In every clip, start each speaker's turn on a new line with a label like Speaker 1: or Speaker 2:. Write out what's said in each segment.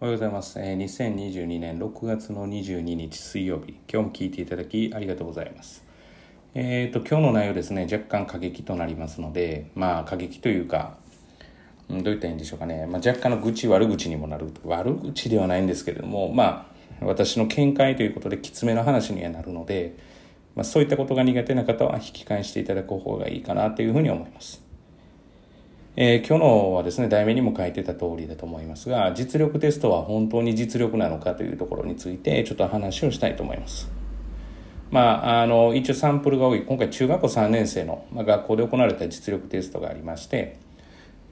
Speaker 1: おはようございます。え2022年6月の22日水曜日、今日も聞いていただきありがとうございます。えっ、と、今日の内容ですね、若干過激となりますので、まあ過激というか、んどういったらいいんでしょうかね、まあ、若干の愚痴、悪口にもなる、悪口ではないんですけれども、まあ、私の見解ということで、きつめの話にはなるので、まあ、そういったことが苦手な方は引き返していただく方がいいかなというふうに思います。えー今日のはですね、題名にも書いてた通りだと思いますが、実力テストは本当に実力なのかというところについて、ちょっと話をしたいと思います。まあ、あの、一応サンプルが多い、今回中学校3年生の、まあ、学校で行われた実力テストがありまして、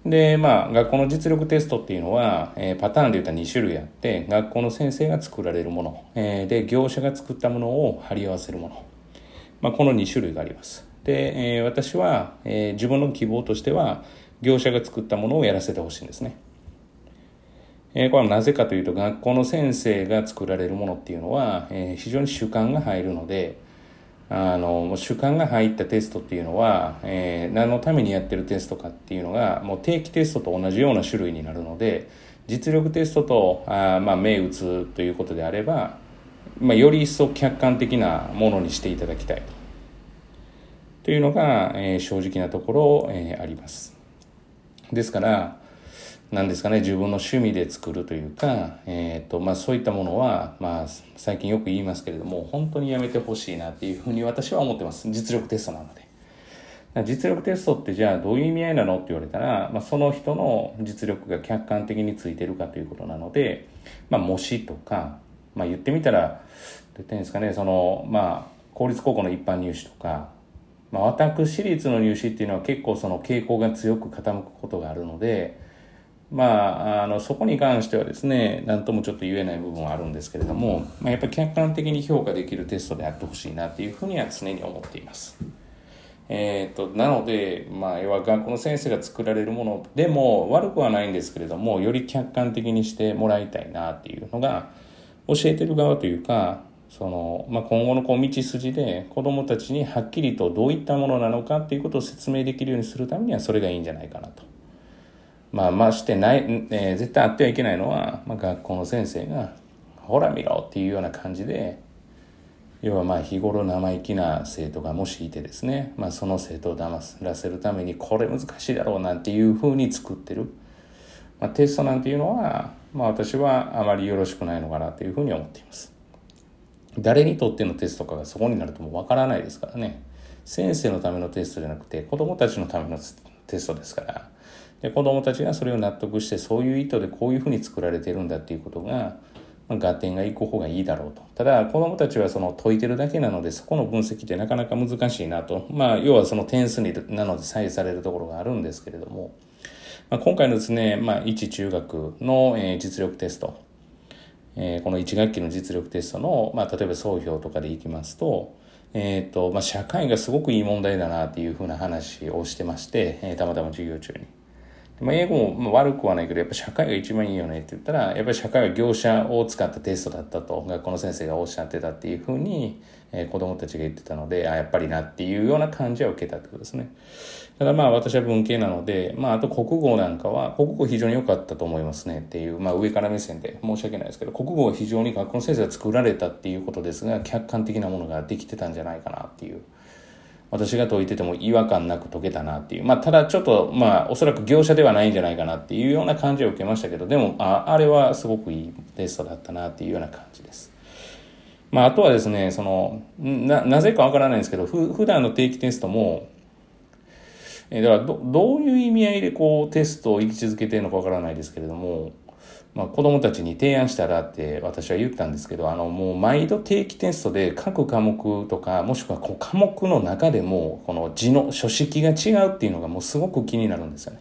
Speaker 1: で、まあ、学校の実力テストっていうのは、えーパターンで言ったら2種類あって、学校の先生が作られるもの、えーで、業者が作ったものを貼り合わせるもの。まあ、この2種類があります。で、えー私は、え自分の希望としては、業者が作ったものをやらせてほしいんですね。えーこれはなぜかというと、学校の先生が作られるものっていうのは、えー非常に主観が入るので、あの、主観が入ったテストっていうのは、えー何のためにやってるテストかっていうのが、もう定期テストと同じような種類になるので、実力テストと、あまあ、目打つということであれば、まあ、より一層客観的なものにしていただきたいと。というのが、えー正直なところ、えーあります。ですから、なんですかね、自分の趣味で作るというか、えっ、と、まあそういったものは、まあ最近よく言いますけれども、本当にやめてほしいなっていうふうに私は思ってます。実力テストなので。実力テストってじゃあどういう意味合いなのって言われたら、まあ、その人の実力が客観的についてるかということなので、まあ、模試とか、まあ、言ってみたら、どう言ったらいいんですかね、その、まあ、公立高校の一般入試とか、まあ、私立の入試っていうのは結構その傾向が強く傾くことがあるので、まあ、あのそこに関してはですね何ともちょっと言えない部分はあるんですけれども、まあ、やっぱり客観的に評価できるテストであってほしいなっていうふうには常に思っています。えー、となので、まあ、要は学校の先生が作られるものでも悪くはないんですけれどもより客観的にしてもらいたいなっていうのが教えてる側というかその、まあ、今後のこう道筋で子どもたちにはっきりとどういったものなのかっていうことを説明できるようにするためにはそれがいいんじゃないかなと。まあ、ましてない、えー絶対あってはいけないのは、まあ、学校の先生が「ほら見ろ」っていうような感じで要はまあ日頃生意気な生徒がもしいてですね、まあ、その生徒を騙らせるためにこれ難しいだろうなんていうふうに作ってる、まあ、テストなんていうのは、まあ、私はあまりよろしくないのかなというふうに思っています誰にとってのテストかがそこになるともうわからないですからね先生のためのテストじゃなくて子どもたちのためのテストですからで子どもたちがそれを納得してそういう意図でこういうふうに作られてるんだっていうことがま合点がいく方がいいだろうと。ただ、子供たちはその解いてるだけなので、そこの分析ってなかなか難しいなと。まあ、要はその点数になので左右されるところがあるんですけれども、まあ、今回のですね、まあ、一中学の、え実力テスト、えーこの1学期の実力テストの、まあ、例えば総評とかでいきますと、えっ、と、まあ、社会がすごくいい問題だなっていうふうな話をしてまして、えーたまたま授業中に。まあ、英語も悪くはないけど、やっぱ社会が一番いいよねって言ったら、やっぱり社会は業者を使ったテストだったと、学校の先生がおっしゃってたっていうふうに、えー子供たちが言ってたので、あ、やっぱりなっていうような感じは受けたってことですね。ただまあ私は文系なので、まああと国語なんかは、国語非常に良かったと思いますねっていう、まあ上から目線で申し訳ないですけど、国語は非常に学校の先生が作られたっていうことですが、客観的なものができてたんじゃないかなっていう。私が解いてても違和感なく解けたなっていう。まあ、ただちょっと、まあ、おそらく業者ではないんじゃないかなっていうような感じを受けましたけど、でも、ああれはすごくいいテストだったなっていうような感じです。まあ、あとはですね、その、な、なぜかわからないんですけど、ふ、普段の定期テストも、えだからど、どういう意味合いでこう、テストを生き続けてるのかわからないですけれども、まあ、子供たちに提案したらって私は言ったんですけど、あの、もう毎度定期テストで各科目とか、もしくはこう科目の中でも、この字の書式が違うっていうのがもうすごく気になるんですよね。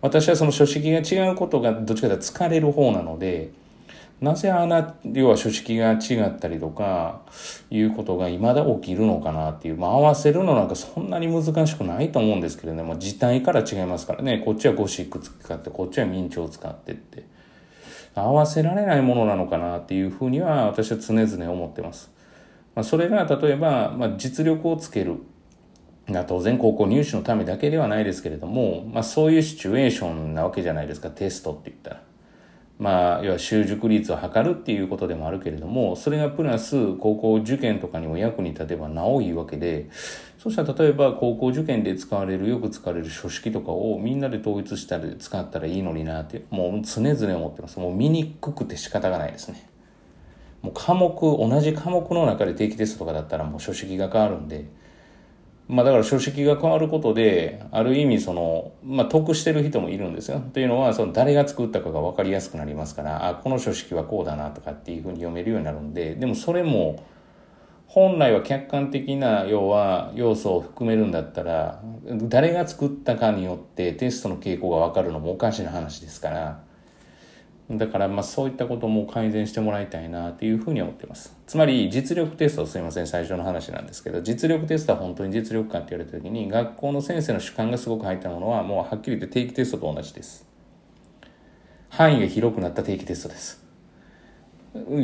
Speaker 1: 私はその書式が違うことがどっちかというと疲れる方なので、なぜあな、要は書式が違ったりとか、いうことが未だ起きるのかなっていう、まあ合わせるのなんかそんなに難しくないと思うんですけれどね、まあ字体から違いますからね、こっちはゴシック使って、こっちは明朝使ってって。合わせられないものなのかなっていうふうには私は常々思ってます。まあ、それが例えば、まあ、実力をつける。当然高校入試のためだけではないですけれども、まあそういうシチュエーションなわけじゃないですか、テストって言ったら。まあ、要は習熟率を測るっていうことでもあるけれども、それがプラス高校受験とかにも役に立てばなおいいわけで、そしたら例えば高校受験で使われる、よく使われる書式とかをみんなで統一したり使ったらいいのになって、もう常々思ってます。もう見にくくて仕方がないですね。もう科目、同じ科目の中で定期テストとかだったらもう書式が変わるんで、まあだから書式が変わることで、ある意味その、まあ得してる人もいるんですよ。というのは、その誰が作ったかが分かりやすくなりますから、あ、この書式はこうだなとかっていうふうに読めるようになるんで、でもそれも、本来は客観的な要は要素を含めるんだったら誰が作ったかによってテストの傾向が分かるのもおかしな話ですからだからまあそういったことも改善してもらいたいなというふうに思ってます。つまり実力テストすいません最初の話なんですけど実力テストは本当に実力かって言われた時に学校の先生の主観がすごく入ったものはもうはっきり言って定期テストと同じです。範囲が広くなった定期テストです。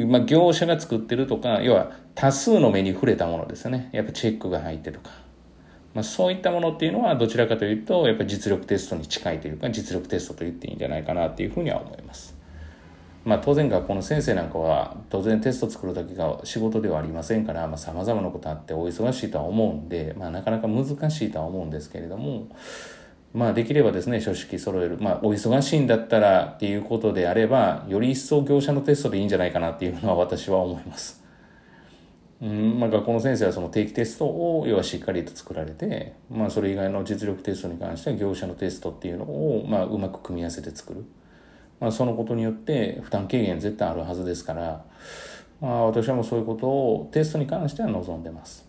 Speaker 1: まあ、業者が作ってるとか要は多数の目に触れたものですよねやっぱチェックが入ってとか、まあ、そういったものっていうのはどちらかというとやっぱり実力テストに近いというか実力テストと言っていいんじゃないかなっていうふうには思います。まあ、当然学校の先生なんかは当然テスト作るだけが仕事ではありませんからさまざ、まなことあってお忙しいとは思うんで、まあ、なかなか難しいとは思うんですけれども、まあ、できればですね書式揃える、まあ、お忙しいんだったらっていうことであればより一層業者のテストでいいんじゃないかなっていうのは私は思います。うんまあ、学校の先生はその定期テストを要はしっかりと作られて、まあ、それ以外の実力テストに関しては業者のテストっていうのを、まあ、うまく組み合わせて作る。まあ、そのことによって負担軽減絶対あるはずですから、まあ、私はもうそういうことをテストに関しては望んでます。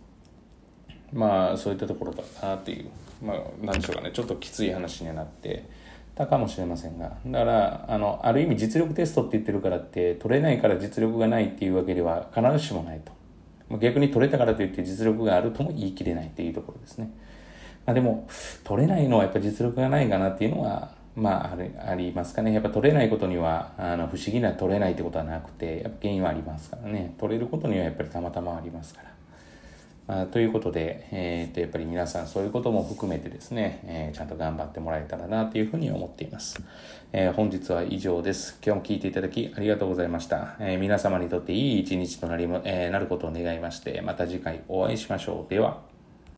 Speaker 1: まあそういったところだなっていう、まあ何でしょうかね、ちょっときつい話にはなってたかもしれませんが、だから、あの、ある意味実力テストって言ってるからって、取れないから実力がないっていうわけでは必ずしもないと。逆に取れたからといって実力があるとも言い切れないっていうところですね。まあでも、取れないのはやっぱ実力がないかなっていうのは、まあ、ある、ありますかね。やっぱ取れないことには、あの、不思議な取れないってことはなくて、やっぱ原因はありますからね。取れることにはやっぱりたまたまありますから。まあ、ということで、えー、っと、やっぱり皆さんそういうことも含めてですね、えー、ちゃんと頑張ってもらえたらなというふうに思っています。えー、本日は以上です。今日も聞いていただきありがとうございました。え皆様にとっていい一日となり、えなることを願いまして、また次回お会いしましょう。では。